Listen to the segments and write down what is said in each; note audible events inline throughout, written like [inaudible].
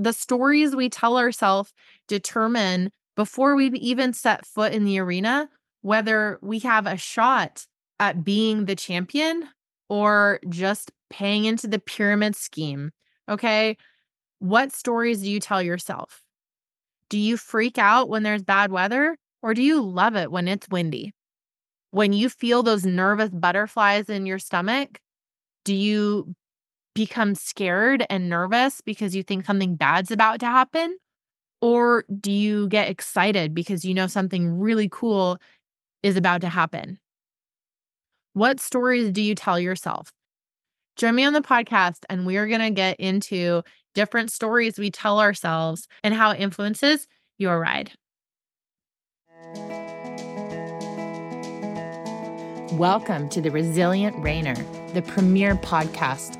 The stories we tell ourselves determine before we even set foot in the arena whether we have a shot at being the champion or just paying into the pyramid scheme. Okay. What stories do you tell yourself? Do you freak out when there's bad weather or do you love it when it's windy? When you feel those nervous butterflies in your stomach, do you become scared and nervous because you think something bad's about to happen? Or do you get excited because you know something really cool is about to happen? What stories do you tell yourself? Join me on the podcast, and we are going to get into different stories we tell ourselves and how it influences your ride. Welcome to the Resilient Reiner, the premier podcast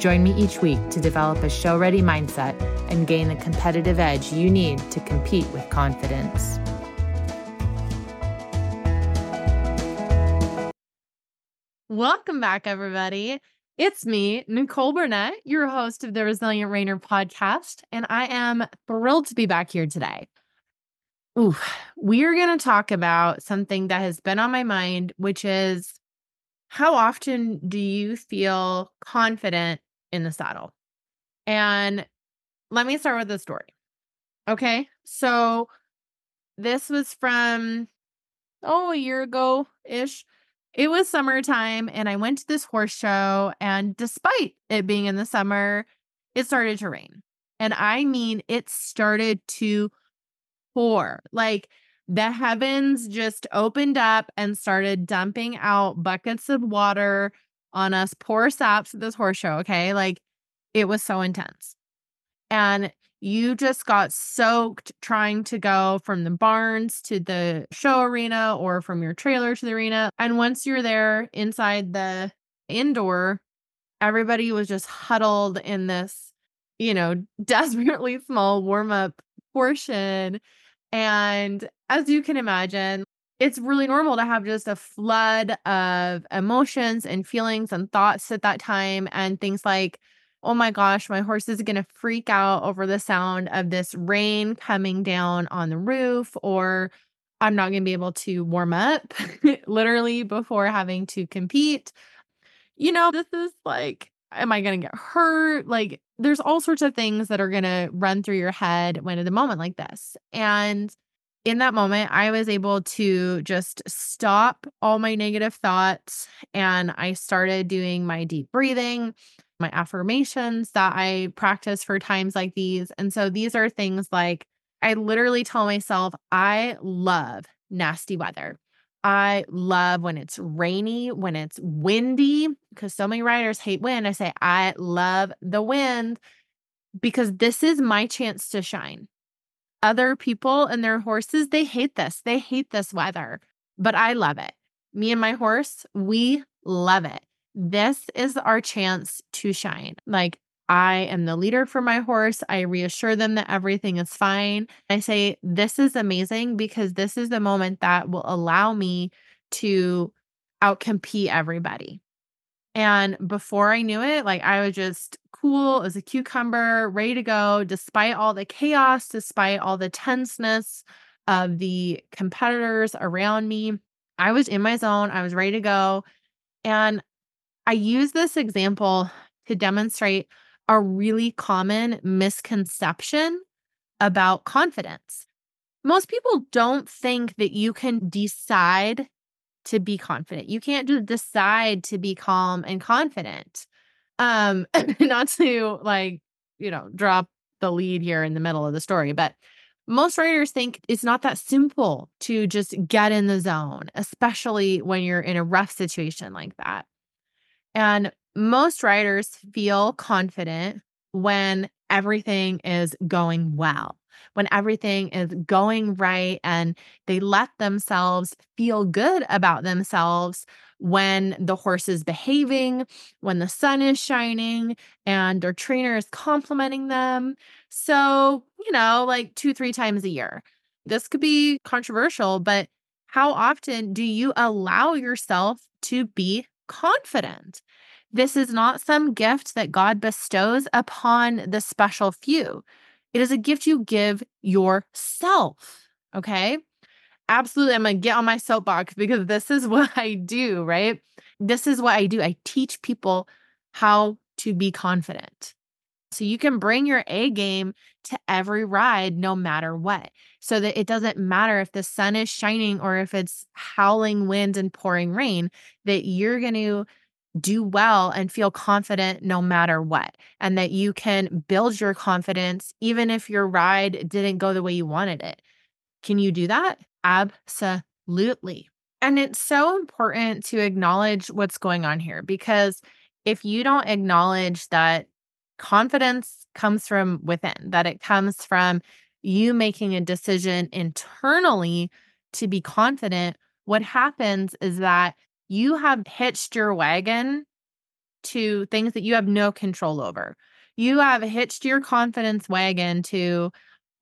Join me each week to develop a show ready mindset and gain the competitive edge you need to compete with confidence. Welcome back, everybody. It's me, Nicole Burnett, your host of the Resilient Reiner podcast, and I am thrilled to be back here today. Ooh, we are going to talk about something that has been on my mind, which is how often do you feel confident in the saddle? And let me start with the story. Okay. So this was from, oh, a year ago ish. It was summertime and I went to this horse show. And despite it being in the summer, it started to rain. And I mean, it started to pour. Like the heavens just opened up and started dumping out buckets of water on us poor saps at this horse show. Okay. Like it was so intense. And you just got soaked trying to go from the barns to the show arena or from your trailer to the arena. And once you're there inside the indoor, everybody was just huddled in this, you know, [laughs] desperately small warm up portion. And as you can imagine, it's really normal to have just a flood of emotions and feelings and thoughts at that time. And things like, oh my gosh, my horse is going to freak out over the sound of this rain coming down on the roof, or I'm not going to be able to warm up [laughs] literally before having to compete. You know, this is like, am I going to get hurt? Like, there's all sorts of things that are going to run through your head when at a moment like this. And in that moment, I was able to just stop all my negative thoughts and I started doing my deep breathing my affirmations that I practice for times like these. And so these are things like I literally tell myself, I love nasty weather. I love when it's rainy, when it's windy, because so many riders hate wind. I say, I love the wind because this is my chance to shine. Other people and their horses, they hate this. They hate this weather, but I love it. Me and my horse, we love it this is our chance to shine. Like, I am the leader for my horse. I reassure them that everything is fine. I say, This is amazing because this is the moment that will allow me to outcompete everybody. And before I knew it, like I was just cool as a cucumber, ready to go, despite all the chaos, despite all the tenseness of the competitors around me. I was in my zone. I was ready to go. And I use this example to demonstrate a really common misconception about confidence. Most people don't think that you can decide to be confident. You can't just decide to be calm and confident. Um, [laughs] not to like, you know, drop the lead here in the middle of the story, but most writers think it's not that simple to just get in the zone, especially when you're in a rough situation like that. And most writers feel confident when everything is going well. When everything is going right and they let themselves feel good about themselves when the horse is behaving, when the sun is shining, and their trainer is complimenting them. So, you know, like two, three times a year. This could be controversial, but how often do you allow yourself to be confident? This is not some gift that God bestows upon the special few. It is a gift you give yourself. Okay. Absolutely. I'm going to get on my soapbox because this is [laughs] what I do, right? This is what I do. I teach people how to be confident. So you can bring your A game to every ride no matter what. So that it doesn't matter if the sun is shining or if it's howling wind and pouring rain, that you're going to do well and feel confident no matter what. And that you can build your confidence even if your ride didn't go the way you wanted it. Can you do that? Absolutely. And it's so important to acknowledge what's going on here because if you don't acknowledge that confidence comes from within, that it comes from you making a decision internally to be confident, what happens is that you have hitched your wagon to things that you have no control over. You have hitched your confidence wagon to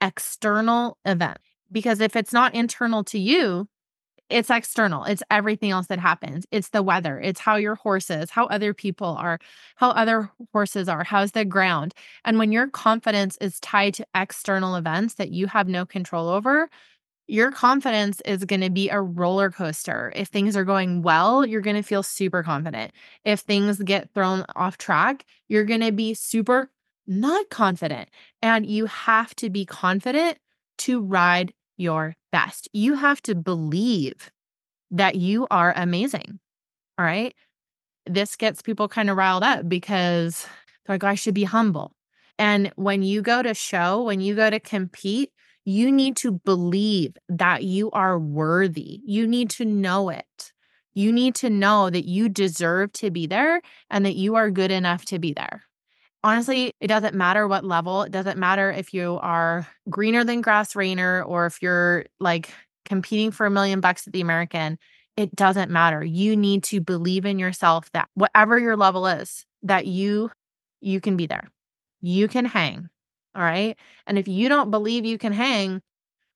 external events. Because if it's not internal to you, it's external. It's everything else that happens. It's the weather. It's how your horse is, how other people are, how other horses are, how's the ground. And when your confidence is tied to external events that you have no control over, your confidence is going to be a roller coaster. If things are going well, you're going to feel super confident. If things get thrown off track, you're going to be super not confident. And you have to be confident to ride your best. You have to believe that you are amazing. All right. This gets people kind of riled up because they're like, I should be humble. And when you go to show, when you go to compete, you need to believe that you are worthy. You need to know it. You need to know that you deserve to be there and that you are good enough to be there honestly, it doesn't matter what level. It doesn't matter if you are greener than grass reiner or if you're like competing for a million bucks at the American. It doesn't matter. You need to believe in yourself that whatever your level is, that you you can be there. You can hang. All right? And if you don't believe you can hang,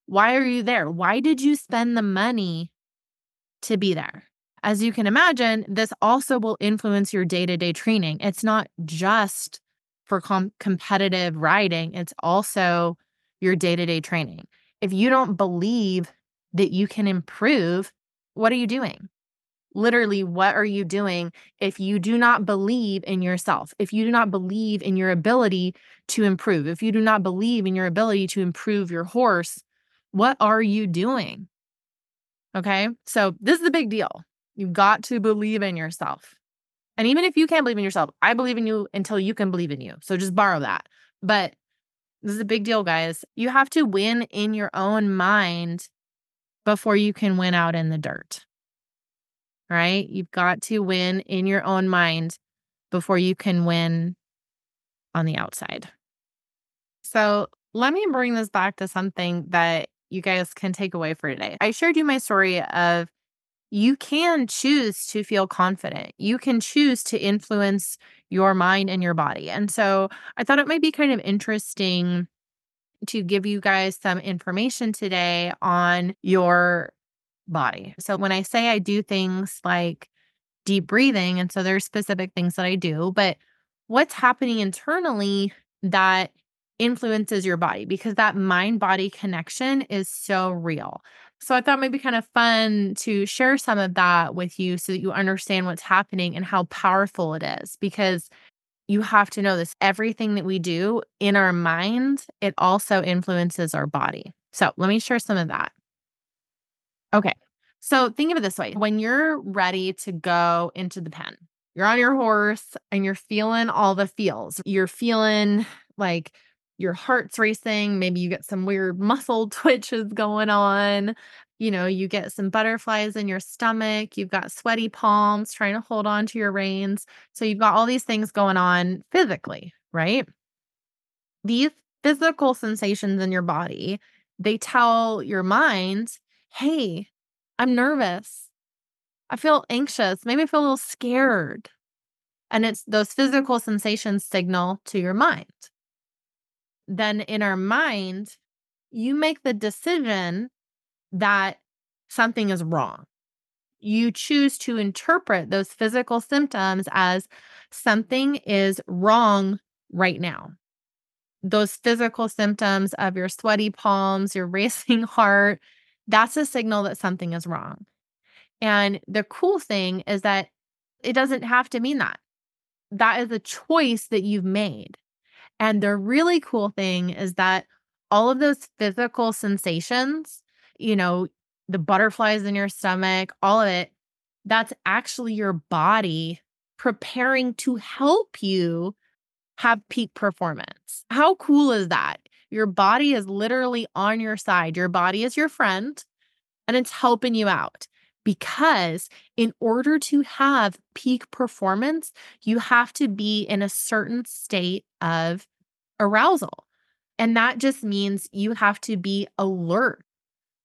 why are you there? Why did you spend the money to be there? As you can imagine, this also will influence your day to day training. It's not just for com- competitive riding, it's also your day to day training. If you don't believe that you can improve, what are you doing? Literally, what are you doing if you do not believe in yourself? If you do not believe in your ability to improve, if you do not believe in your ability to improve your horse, what are you doing? Okay. So, this is a big deal. You've got to believe in yourself. And even if you can't believe in yourself, I believe in you until you can believe in you. So just borrow that. But this is a big deal, guys. You have to win in your own mind before you can win out in the dirt. Right? You've got to win in your own mind before you can win on the outside. So let me bring this back to something that you guys can take away for today. I shared you my story of you can choose to feel confident. You can choose to influence your mind and your body. And so I thought it might be kind of interesting to give you guys some information today on your body. So when I say I do things like deep breathing, and so there's specific things that I do, but what's happening internally that influences your body because that mind body connection is so real. So I thought maybe kind of fun to share some of that with you so that you understand what's happening and how powerful it is because you have to know this everything that we do in our mind, it also influences our body. So let me share some of that. Okay. So think of it this way when you're ready to go into the pen, you're on your horse and you're feeling all the feels. You're feeling like your heart's racing. Maybe you get some weird muscle [laughs] twitches going on. You know, you get some butterflies in your stomach. You've got sweaty palms trying to hold on to your reins. So you've got all these things going on physically, right? These physical sensations in your body, they tell your mind, hey, I'm nervous. I feel anxious. Maybe I feel a little scared. And it's those physical sensations signal to your mind. Then in our mind, you make the decision that something is wrong. You choose to interpret those physical symptoms as something is wrong right now. Those physical symptoms of your sweaty palms, your [laughs] racing heart, that's a signal that something is wrong. And the cool thing is that it doesn't have to mean that. That is a choice that you've made. And the really cool thing is that all of those physical sensations, you know, the butterflies in your stomach, all of it, that's actually your body preparing to help you have peak performance. How cool is that? Your body is literally on your side. Your body is your friend and it's helping you out because in order to have peak performance, you have to be in a certain state of arousal. And that just means you have to be alert.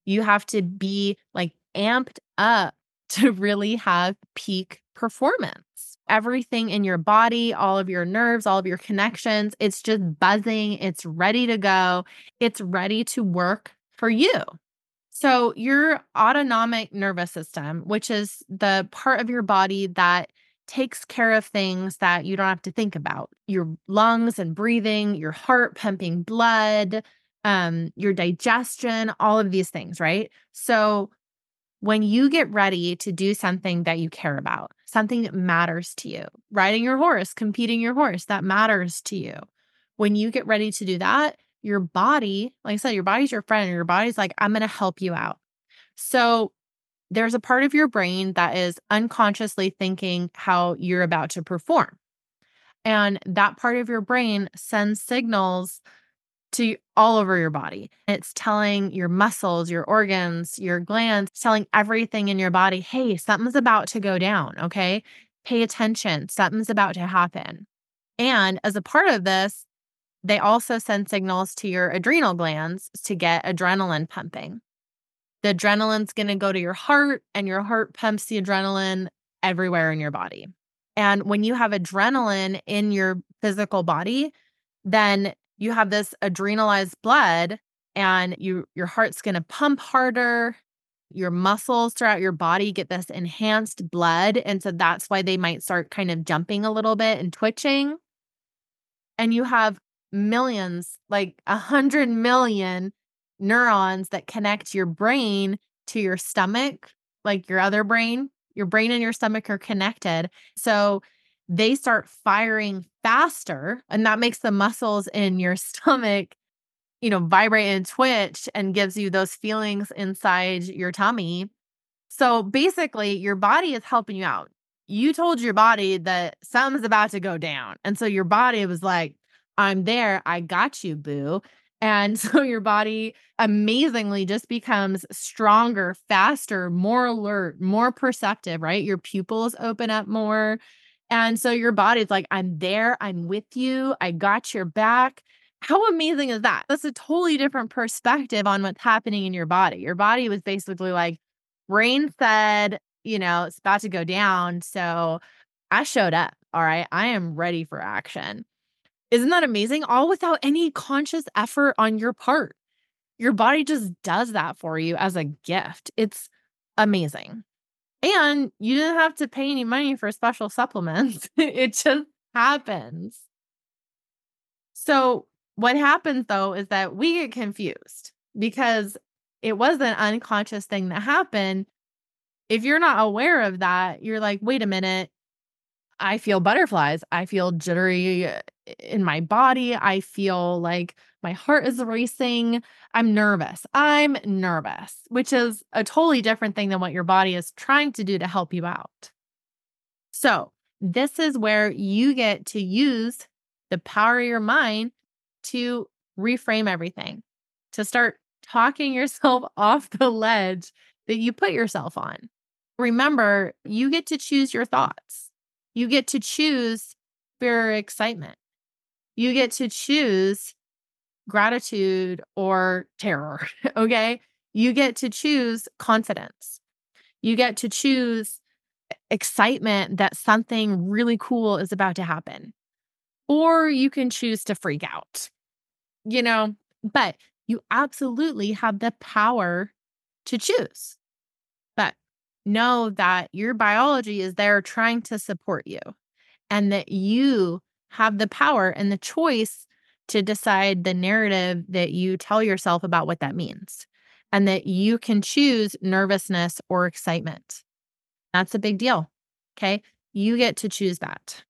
You have to be like amped up [laughs] to really have peak performance. Everything in your body, all of your nerves, all of your connections, it's just buzzing. It's ready to go. It's ready to work for you. So, your autonomic nervous system, which is the part of your body that takes care of things that you don't have to think about your lungs and breathing, your heart pumping blood, um, your digestion, all of these things, right? So, when you get ready to do something that you care about, something that matters to you, riding your horse, competing your horse, that matters to you. When you get ready to do that, your body, like I said, your body's your friend, your body's like, I'm going to help you out. So there's a part of your brain that is unconsciously thinking how you're about to perform. And that part of your brain sends signals to all over your body. It's telling your muscles, your organs, your glands, telling everything in your body, hey, something's about to go down. Okay. Pay attention. Something's about to happen. And as a part of this, they also send signals to your adrenal glands to get adrenaline pumping. The adrenaline's going to go to your heart, and your heart pumps the adrenaline everywhere in your body. And when you have adrenaline in your physical body, then you have this adrenalized blood and you your heart's going to pump harder your muscles throughout your body get this enhanced blood and so that's why they might start kind of jumping a little bit and twitching and you have millions, like a hundred million neurons that connect your brain to your stomach, like your other brain. Your brain and your stomach are connected. So they start firing faster, and that makes the muscles in your [laughs] stomach, you know, vibrate and twitch and gives you those feelings inside your tummy. So basically, your body is helping you out. You told your body that something's about to go down. And so your body was like, I'm there. I got you, boo. And [laughs] so your body amazingly just becomes stronger, faster, more alert, more perceptive, right? Your pupils open up more. And so your body's like, I'm there. I'm with you. I got your back. How amazing is that? That's a totally different perspective on what's happening in your body. Your body was basically like, brain said, you know, it's about to go down. So I showed up. All right. I am ready for action. Isn't that amazing? All without any conscious effort on your part. Your body just does that for you as a gift. It's amazing. And you didn't have to pay any money for special supplements, [laughs] it just happens. So, what happens though is that we get confused because it was an unconscious thing that happened. If you're not aware of that, you're like, wait a minute, I feel butterflies. I feel jittery uh, in my body. I feel like my heart is racing. I'm nervous. I'm nervous, which is a totally different thing than what your body is trying to do to help you out. So, this is where you get to use the power of your mind to reframe everything, to start talking [laughs] yourself off the ledge that you put yourself on. Remember, you get to choose your thoughts. You get to choose fear or excitement. You get to choose gratitude or terror. [laughs] okay. You get to choose confidence. You get to choose excitement that something really cool is about to happen. Or you can choose to freak out, you know, but you absolutely have the power to choose. Know that your biology is there trying to support you and that you have the power and the choice to decide the narrative that you tell yourself about what that means and that you can choose nervousness or excitement. That's a big deal. Okay. You get to choose that.